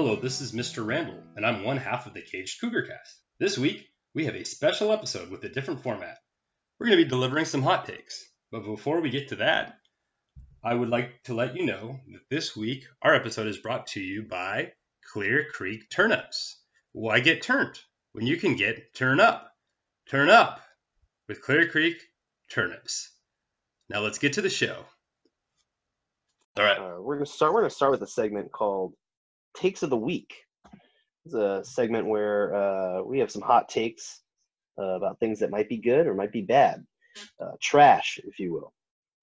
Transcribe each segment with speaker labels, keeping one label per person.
Speaker 1: Hello, this is Mr. Randall, and I'm one half of the Caged Cougar Cast. This week, we have a special episode with a different format. We're going to be delivering some hot takes. But before we get to that, I would like to let you know that this week, our episode is brought to you by Clear Creek Turnips. Why get turned when you can get turn up? Turn up with Clear Creek Turnips. Now let's get to the show. All right.
Speaker 2: Uh, we're gonna start. We're gonna start with a segment called "Takes of the Week." It's a segment where uh, we have some hot takes uh, about things that might be good or might be bad, uh, trash, if you will.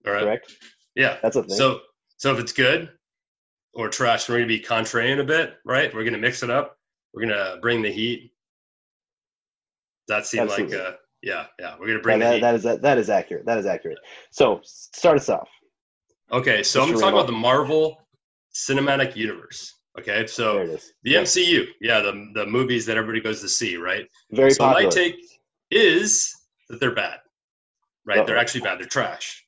Speaker 1: All right.
Speaker 2: Correct?
Speaker 1: Yeah.
Speaker 2: That's a thing.
Speaker 1: So, so if it's good or trash, we're going to be contrarian a bit, right? We're going to mix it up. We're going to bring the heat. Does that seem
Speaker 2: Absolutely.
Speaker 1: like, uh, yeah, yeah. We're going to
Speaker 2: Yeah,
Speaker 1: bring the
Speaker 2: that, that is that is accurate. That is accurate. So start us off.
Speaker 1: okay, so I'm
Speaker 2: Mr.
Speaker 1: going to talk about the Marvel Cinematic Universe. Okay, so the MCU, yeah, the the movies that everybody goes to see, right?
Speaker 2: Very
Speaker 1: so
Speaker 2: popular.
Speaker 1: my take is that they're bad, right? They're actually bad. They're trash.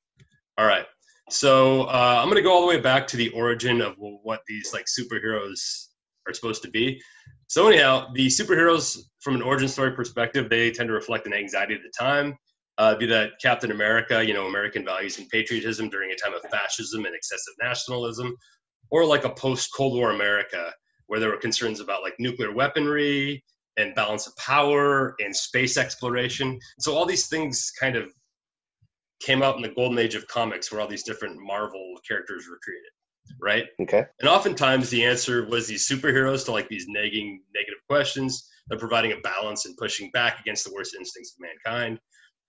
Speaker 1: All right. So uh, I'm gonna go all the way back to the origin of what these like superheroes are supposed to be. So anyhow, the superheroes from an origin story perspective, they tend to reflect an anxiety of the time. Uh, be that Captain America, you know, American values and patriotism during a time of fascism and excessive nationalism, or like a post Cold War America where there were concerns about like nuclear weaponry and balance of power and space exploration. So all these things kind of came out in the golden age of comics where all these different Marvel characters were created, right?
Speaker 2: Okay.
Speaker 1: And oftentimes the answer was these superheroes to like these nagging negative questions. They're providing a balance and pushing back against the worst instincts of mankind.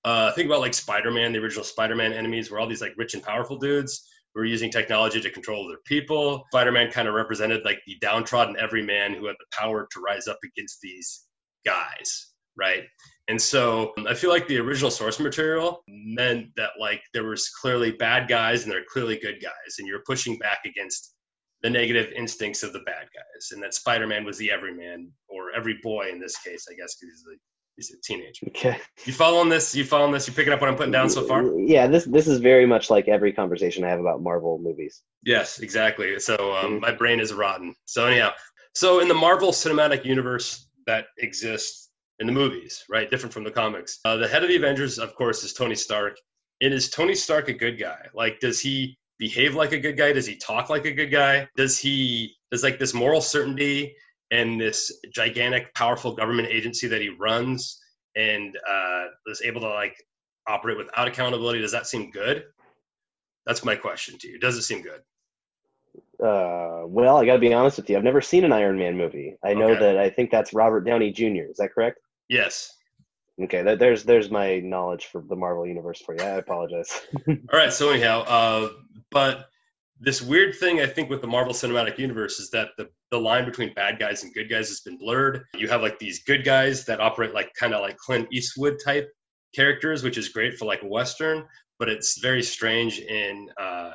Speaker 1: Uh, think about like Spider-Man, the original Spider-Man enemies were all these like rich and powerful dudes were using technology to control their people. Spider-Man kind of represented like the downtrodden everyman who had the power to rise up against these guys, right? And so um, I feel like the original source material meant that like there was clearly bad guys and there are clearly good guys, and you're pushing back against the negative instincts of the bad guys, and that Spider-Man was the everyman or every boy in this case, I guess, because he's, a- he's a teenager.
Speaker 2: Okay.
Speaker 1: You following this? You following this? You picking up what I'm putting down so far?
Speaker 2: Yeah. This this is very much like every conversation I have about Marvel movies.
Speaker 1: Yes, exactly. So um,
Speaker 2: Mhm.
Speaker 1: my brain is rotten. So anyhow, so in the Marvel Cinematic Universe that exists in the movies, right, different from the comics, uh, the head of the Avengers, of course, is Tony Stark. And is Tony Stark a good guy? Like, does he behave like a good guy? Does he talk like a good guy? Does he does like this moral certainty and this gigantic, powerful government agency that he runs and uh, is able to like operate without accountability? Does that seem good? That's my question to you. Does it seem good?
Speaker 2: Uh, well, I got to be honest with you. I've never seen an Iron Man movie. I know
Speaker 1: Okay.
Speaker 2: that I think that's Robert Downey Jr. Is that correct?
Speaker 1: Yes.
Speaker 2: Okay, that, there's there's my knowledge for the Marvel universe for you. I apologize.
Speaker 1: All right. So anyhow, uh, but this weird thing I think with the Marvel Cinematic Universe is that the the line between bad guys and good guys has been blurred. You have like these good guys that operate like kind of like Clint Eastwood type characters, which is great for like a western, but it's very strange in uh,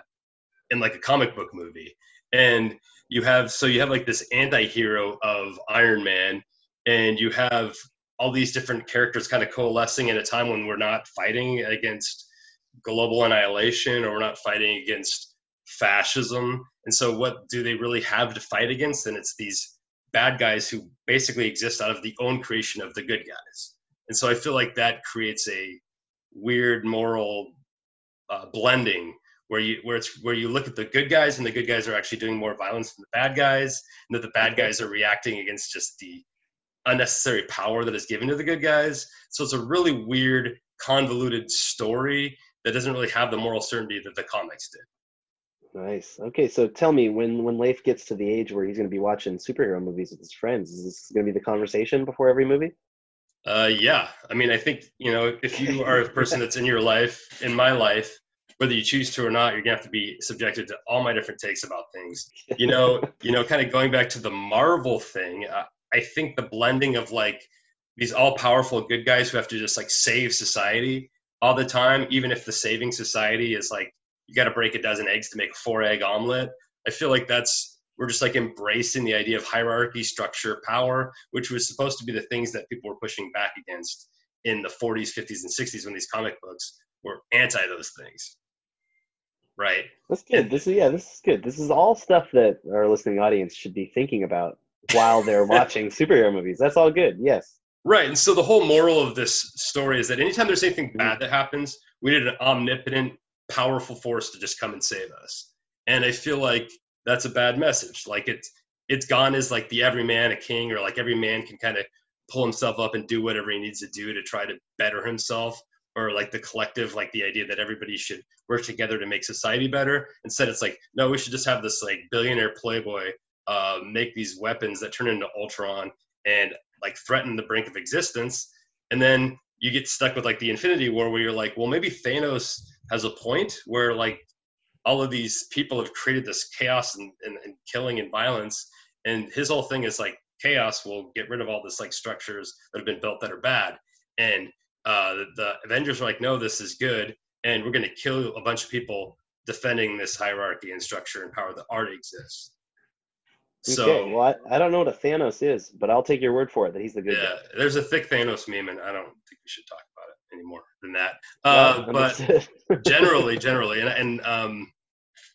Speaker 1: in like a comic book movie. And you have so you have like this anti-hero of Iron Man, and you have all these different characters kind of coalescing at a time when we're not fighting against global annihilation or we're not fighting against fascism. And so, what do they really have to fight against? And it's these bad guys who basically exist out of the own creation of the good guys. And so, I feel like that creates a weird moral uh, blending where you where it's where you look at the good guys and the good guys are actually doing more violence than the bad guys, and that the bad guys are reacting against just the unnecessary power that is given to the good guys. So it's a really weird, convoluted story that doesn't really have the moral certainty that the comics did.
Speaker 2: Nice. Okay, so tell me when when Leif gets to the age where he's going to be watching superhero movies with his friends, is this going to be the conversation before every movie?
Speaker 1: Uh, yeah, I mean, I think you know, if you are a person that's in your life, in my life, whether you choose to or not, you're gonna have to be subjected to all my different takes about things. You know, you know, kind of going back to the Marvel thing. Uh, I think the blending of like these all-powerful good guys who have to just like save society all the time, even if the saving society is like you got to break a dozen eggs to make a four-egg omelet. I feel like that's we're just like embracing the idea of hierarchy, structure, power, which was supposed to be the things that people were pushing back against in the 40s, 50s, and 60s when these comic books were anti those things. Right?
Speaker 2: That's good. This is yeah, this is good. This is all stuff that our listening audience should be thinking about while they're watching superhero movies. That's all good. Yes.
Speaker 1: Right. And so the whole moral of this story is that anytime there's anything bad mm-hmm. that happens, we need an omnipotent, powerful force to just come and save us. And I feel like that's a bad message. Like it's it's gone as like the every man a king or like every man can kind of pull himself up and do whatever he needs to do to try to better himself or like the collective like the idea that everybody should work together to make society better instead it's like no we should just have this like billionaire playboy uh, make these weapons that turn into ultron and like threaten the brink of existence and then you get stuck with like the infinity war where you're like well maybe thanos has a point where like all of these people have created this chaos and, and, and killing and violence and his whole thing is like chaos will get rid of all this like structures that have been built that are bad and uh, the, avengers are like no this is good and we're going to kill a bunch of people defending this hierarchy and structure and power that already exists so
Speaker 2: okay. Well, I, I don't know what a Thanos is, but I'll take your word for it that he's the good
Speaker 1: yeah
Speaker 2: guy.
Speaker 1: there's a thick thanos meme and i don't think we should talk anymore than that. Uh, but generally generally and, and um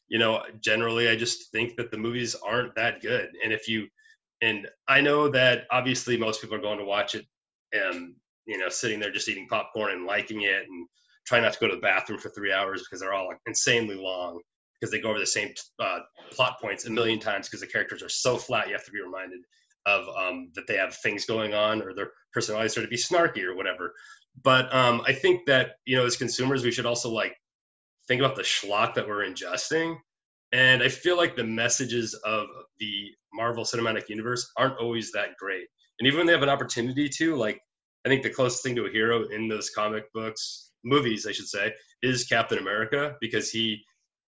Speaker 1: you know generally i just think that the movies aren't that good. And if you and i know that obviously most people are going to watch it and you know sitting there just eating popcorn and liking it and trying not to go to the bathroom for three hours because they're all like insanely long because they go over the same uh, plot points a million times because the characters are so flat you have to be reminded of um, that they have things going on or their personalities are to be snarky or whatever but um, i think that you know as consumers we should also like think about the schlock that we're ingesting. And I feel like the messages of the Marvel Cinematic Universe aren't always that great. And even when they have an opportunity to, like, I think the closest thing to a hero in those comic books, movies, I should say, is Captain America because he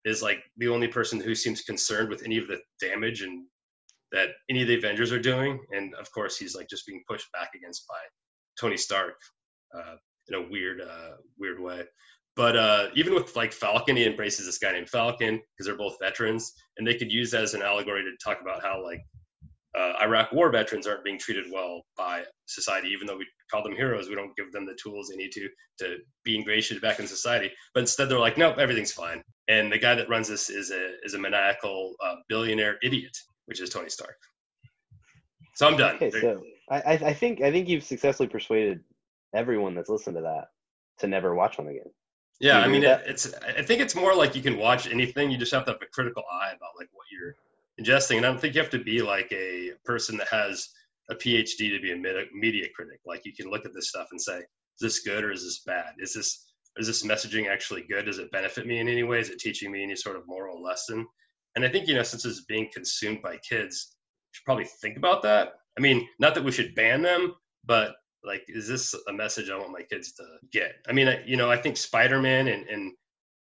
Speaker 1: is like the only person who seems concerned with any of the damage and that any of the Avengers are doing. And of course, he's like just being pushed back against by Tony Stark uh, in a weird, uh, weird way. But uh, even with like Falcon, he embraces this guy named Falcon because they're both veterans, and they could use that as an allegory to talk about how like uh, Iraq War veterans aren't being treated well by society, even though we call them heroes. We don't give them the tools they need to to be ingratiated back in society. But instead, they're like, nope, everything's fine. And the guy that runs this is a is a maniacal uh, billionaire idiot, which is Tony Stark. So I'm done.
Speaker 2: Okay, so I I think I think you've successfully persuaded everyone that's listened to that to never watch one again.
Speaker 1: Yeah, I mean, it, it's. I think it's more like you can watch anything. You just have to have a critical eye about like what you're ingesting. And I don't think you have to be like a person that has a PhD to be a media, media critic. Like you can look at this stuff and say, is this good or is this bad? Is this is this messaging actually good? Does it benefit me in any way? Is it teaching me any sort of moral lesson? And I think you know, since it's being consumed by kids, should probably think about that. I mean, not that we should ban them, but like is this a message i want my kids to get i mean I, you know i think spider-man and, and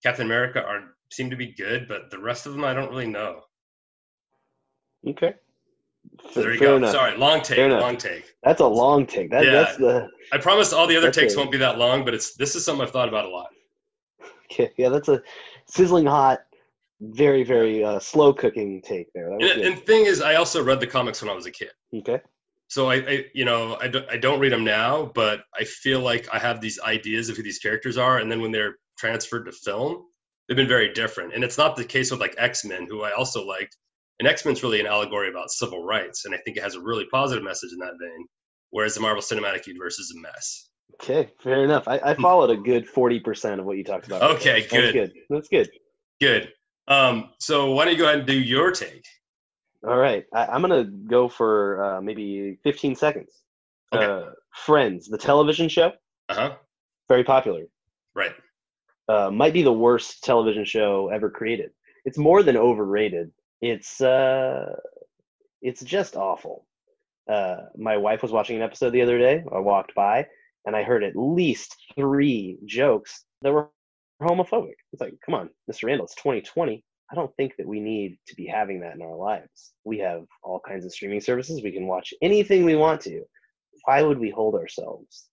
Speaker 1: captain america are seem to be good but the rest of them i don't really know
Speaker 2: Okay.
Speaker 1: so there you
Speaker 2: Fair
Speaker 1: go
Speaker 2: enough.
Speaker 1: sorry long take long take
Speaker 2: That's a long take. That,
Speaker 1: Yeah.
Speaker 2: That's the
Speaker 1: i promise all the other takes
Speaker 2: a-
Speaker 1: won't be that long but it's this is something i've thought about a lot
Speaker 2: okay, yeah. That's a sizzling hot, very very uh, slow cooking take there.
Speaker 1: And, and thing is i also read the comics when i was a kid
Speaker 2: okay.
Speaker 1: So I, I you know I don't, I don't read them now but i feel like i have these ideas of who these characters are and then when they're transferred to film they've been very different and it's not the case with like x-men who i also liked and x-men's really an allegory about civil rights and i think it has a really positive message in that vein whereas the marvel cinematic universe is a mess
Speaker 2: Okay. Fair enough. I, I followed a good forty percent of what you talked about. right.
Speaker 1: Okay,
Speaker 2: there. That's
Speaker 1: good.
Speaker 2: good. That's good.
Speaker 1: good um, so why don't you go ahead and do your take
Speaker 2: All right. I, I'm gonna go for uh, maybe fifteen seconds.
Speaker 1: Okay.
Speaker 2: Uh, Friends, the television show,
Speaker 1: uh-huh
Speaker 2: very popular.
Speaker 1: right
Speaker 2: uh, might be the worst television show ever created. It's more than overrated. It's uh, it's just awful. Uh, my wife was watching an episode the other day. I walked by and I heard at least three jokes that were homophobic. It's like, come on, Mr. Randall, it's 2020. I don't think that we need to be having that in our lives. We have all kinds of streaming services. We can watch anything we want to. Why would we hold ourselves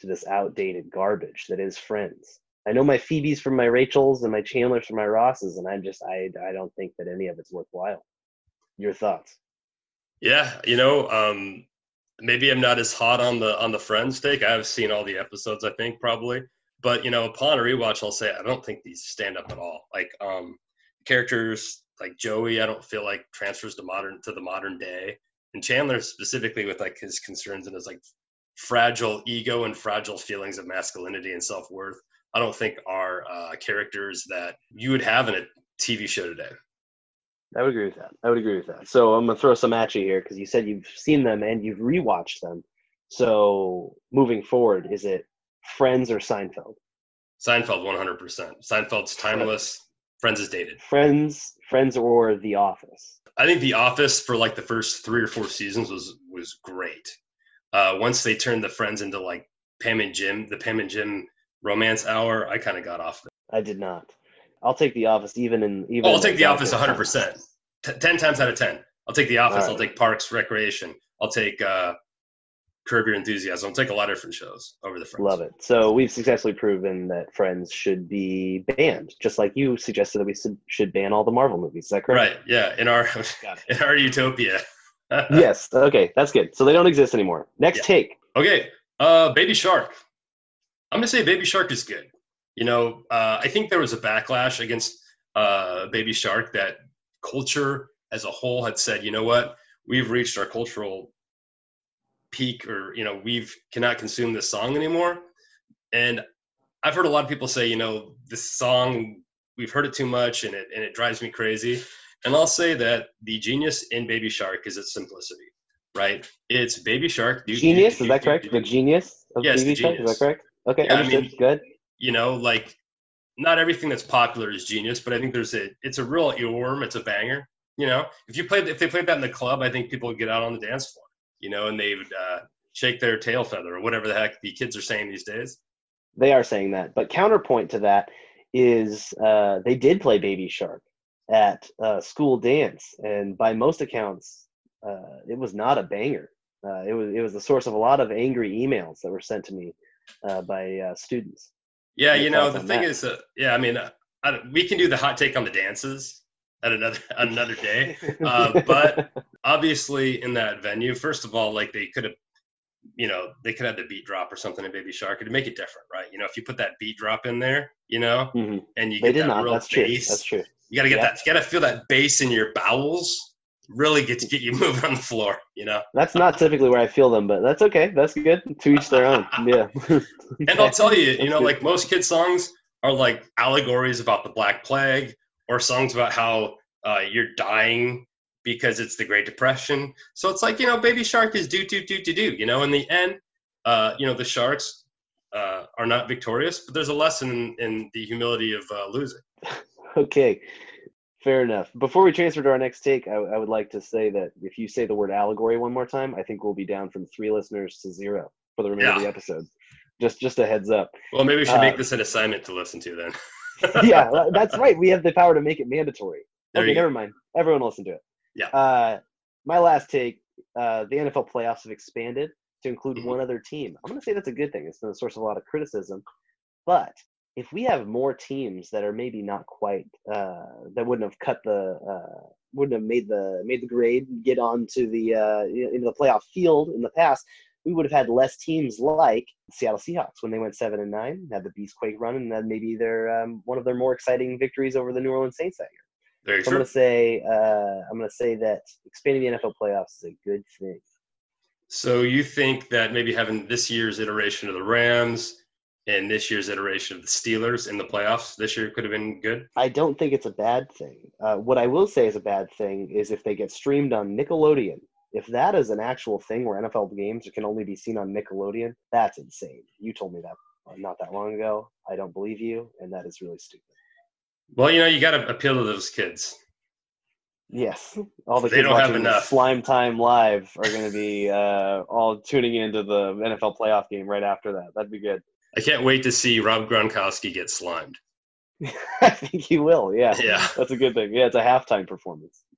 Speaker 2: to this outdated garbage that is Friends? I know my Phoebes from my Rachels and my Chandlers from my Rosses, and I'm just I I don't think that any of it's worthwhile. Your thoughts?
Speaker 1: Yeah, you know, um, maybe I'm not as hot on the on the Friends take. I've seen all the episodes, I think probably, but you know, upon a rewatch, I'll say I don't think these stand up at all. Like um, characters like Joey, I don't feel like transfers to modern to the modern day. and Chandler specifically with like his concerns and his like fragile ego and fragile feelings of masculinity and self worth. I don't think are uh, characters that you would have in a TV show today.
Speaker 2: I would agree with that. I would agree with that. So I'm gonna throw some at you here because you said you've seen them and you've rewatched them. So moving forward, is it Friends or Seinfeld?
Speaker 1: Seinfeld, 100%. Seinfeld's timeless. Friends is dated.
Speaker 2: Friends, Friends, or The Office?
Speaker 1: I think The Office for like the first three or four seasons was was great. Uh, once they turned the Friends into like Pam and Jim, the Pam and Jim romance hour, I kind of got off. It.
Speaker 2: I did not. I'll take The Office even in even.
Speaker 1: Oh, I'll take The Office 100. percent Ten times out of ten. I'll take The Office. Right. I'll take Parks Recreation. I'll take uh, Curb Your Enthusiasm. I'll take a lot of different shows over the Friends.
Speaker 2: Love it. So we've successfully proven that Friends should be banned, just like you suggested that we should ban all the Marvel movies. Is that correct?
Speaker 1: Right. Yeah. In our in our utopia.
Speaker 2: yes. Okay. That's good. So they don't exist anymore. Next yeah. take.
Speaker 1: Okay. Uh, Baby Shark. I'm gonna say Baby Shark is good. You know, uh, I think there was a backlash against uh, Baby Shark that culture as a whole had said, you know what, we've reached our cultural peak or you know we've cannot consume this song anymore. And i've heard a lot of people say you know this song we've heard it too much and it and it drives me crazy. And i'll say that the genius in baby shark is its simplicity right? It's baby shark.
Speaker 2: Genius? Is that correct? the genius
Speaker 1: of yes, baby shark?
Speaker 2: Is that correct? Okay yeah, understood. I mean, good.
Speaker 1: you know like not everything that's popular is genius but i think there's a it's a real earworm it's a banger you know? If you played if they played that in the club i think people would get out on the dance floor you know, and they would uh, shake their tail feather or whatever the heck the kids are saying these days.
Speaker 2: They are saying that, but counterpoint to that is uh, they did play Baby Shark at uh, school dance, and by most accounts, uh, it was not a banger. Uh, it was it was the source of a lot of angry emails that were sent to me uh, by students.
Speaker 1: Yeah, you know the thing that. is, yeah, I mean, I, we can do the hot take on the dances at another another day. Uh, but obviously, in that venue, first of all, like they could have, you know, they could have the beat drop or something in Baby Shark to make it different, right? You know, if you put that beat drop in there, you know, mm-hmm. and you
Speaker 2: they
Speaker 1: get that
Speaker 2: not.
Speaker 1: real
Speaker 2: That's
Speaker 1: bass.
Speaker 2: True. That's true.
Speaker 1: You got to get yeah. that. You got to feel that bass in your bowels. Really get to get you moving on the floor, you know.
Speaker 2: That's not typically where I feel them, but that's okay. That's good. To each their own. Yeah.
Speaker 1: and I'll tell you, you know, like most kid songs are like allegories about the Black Plague or songs about how uh, you're dying because it's the Great Depression. So it's like you know, Baby Shark is do do do do do. You know, in the end, uh, you know, the sharks uh, are not victorious, but there's a lesson in, in the humility of uh, losing.
Speaker 2: okay, fair enough. Before we transfer to our next take, I, I, would like to say that if you say the word allegory one more time, I think we'll be down from three listeners to zero for the remainder yeah. of the episode. Just just a heads up.
Speaker 1: Well, maybe we should make uh, this an assignment to listen to then.
Speaker 2: yeah, that's right. We have the power to make it mandatory. There okay, never go. mind. Everyone listen to it.
Speaker 1: Yeah.
Speaker 2: Uh, my last take: uh, the NFL playoffs have expanded to include mm-hmm. one other team. I'm going to say that's a good thing. It's been a source of a lot of criticism, but if we have more teams that are maybe not quite uh, that wouldn't have cut the uh, wouldn't have made the made the grade get onto the uh, into the playoff field in the past, we would have had less teams like Seattle Seahawks when they went seven and nine, had the Beastquake run, and then maybe their um, one of their more exciting victories over the New Orleans Saints that year.
Speaker 1: Very
Speaker 2: so I'm gonna say uh, I'm gonna say that expanding the NFL playoffs is a good thing.
Speaker 1: So you think that maybe having this year's iteration of the Rams and this year's iteration of the Steelers in the playoffs this year could have been good?
Speaker 2: I don't think it's a bad thing. Uh, what I will say is a bad thing is if they get streamed on Nickelodeon. If that is an actual thing where NFL games can only be seen on Nickelodeon, that's insane. You told me that uh, not that long ago. I don't believe you, and that is really stupid.
Speaker 1: Well, you know, you got to appeal to those kids.
Speaker 2: Yes, all the
Speaker 1: they
Speaker 2: kids
Speaker 1: don't have enough.
Speaker 2: Slime Time Live are going to be uh, all tuning into the NFL playoff game right after that. That'd be good.
Speaker 1: I can't wait to see Rob Gronkowski get slimed.
Speaker 2: I think he will. Yeah,
Speaker 1: yeah,
Speaker 2: that's a good thing. Yeah, it's a halftime performance.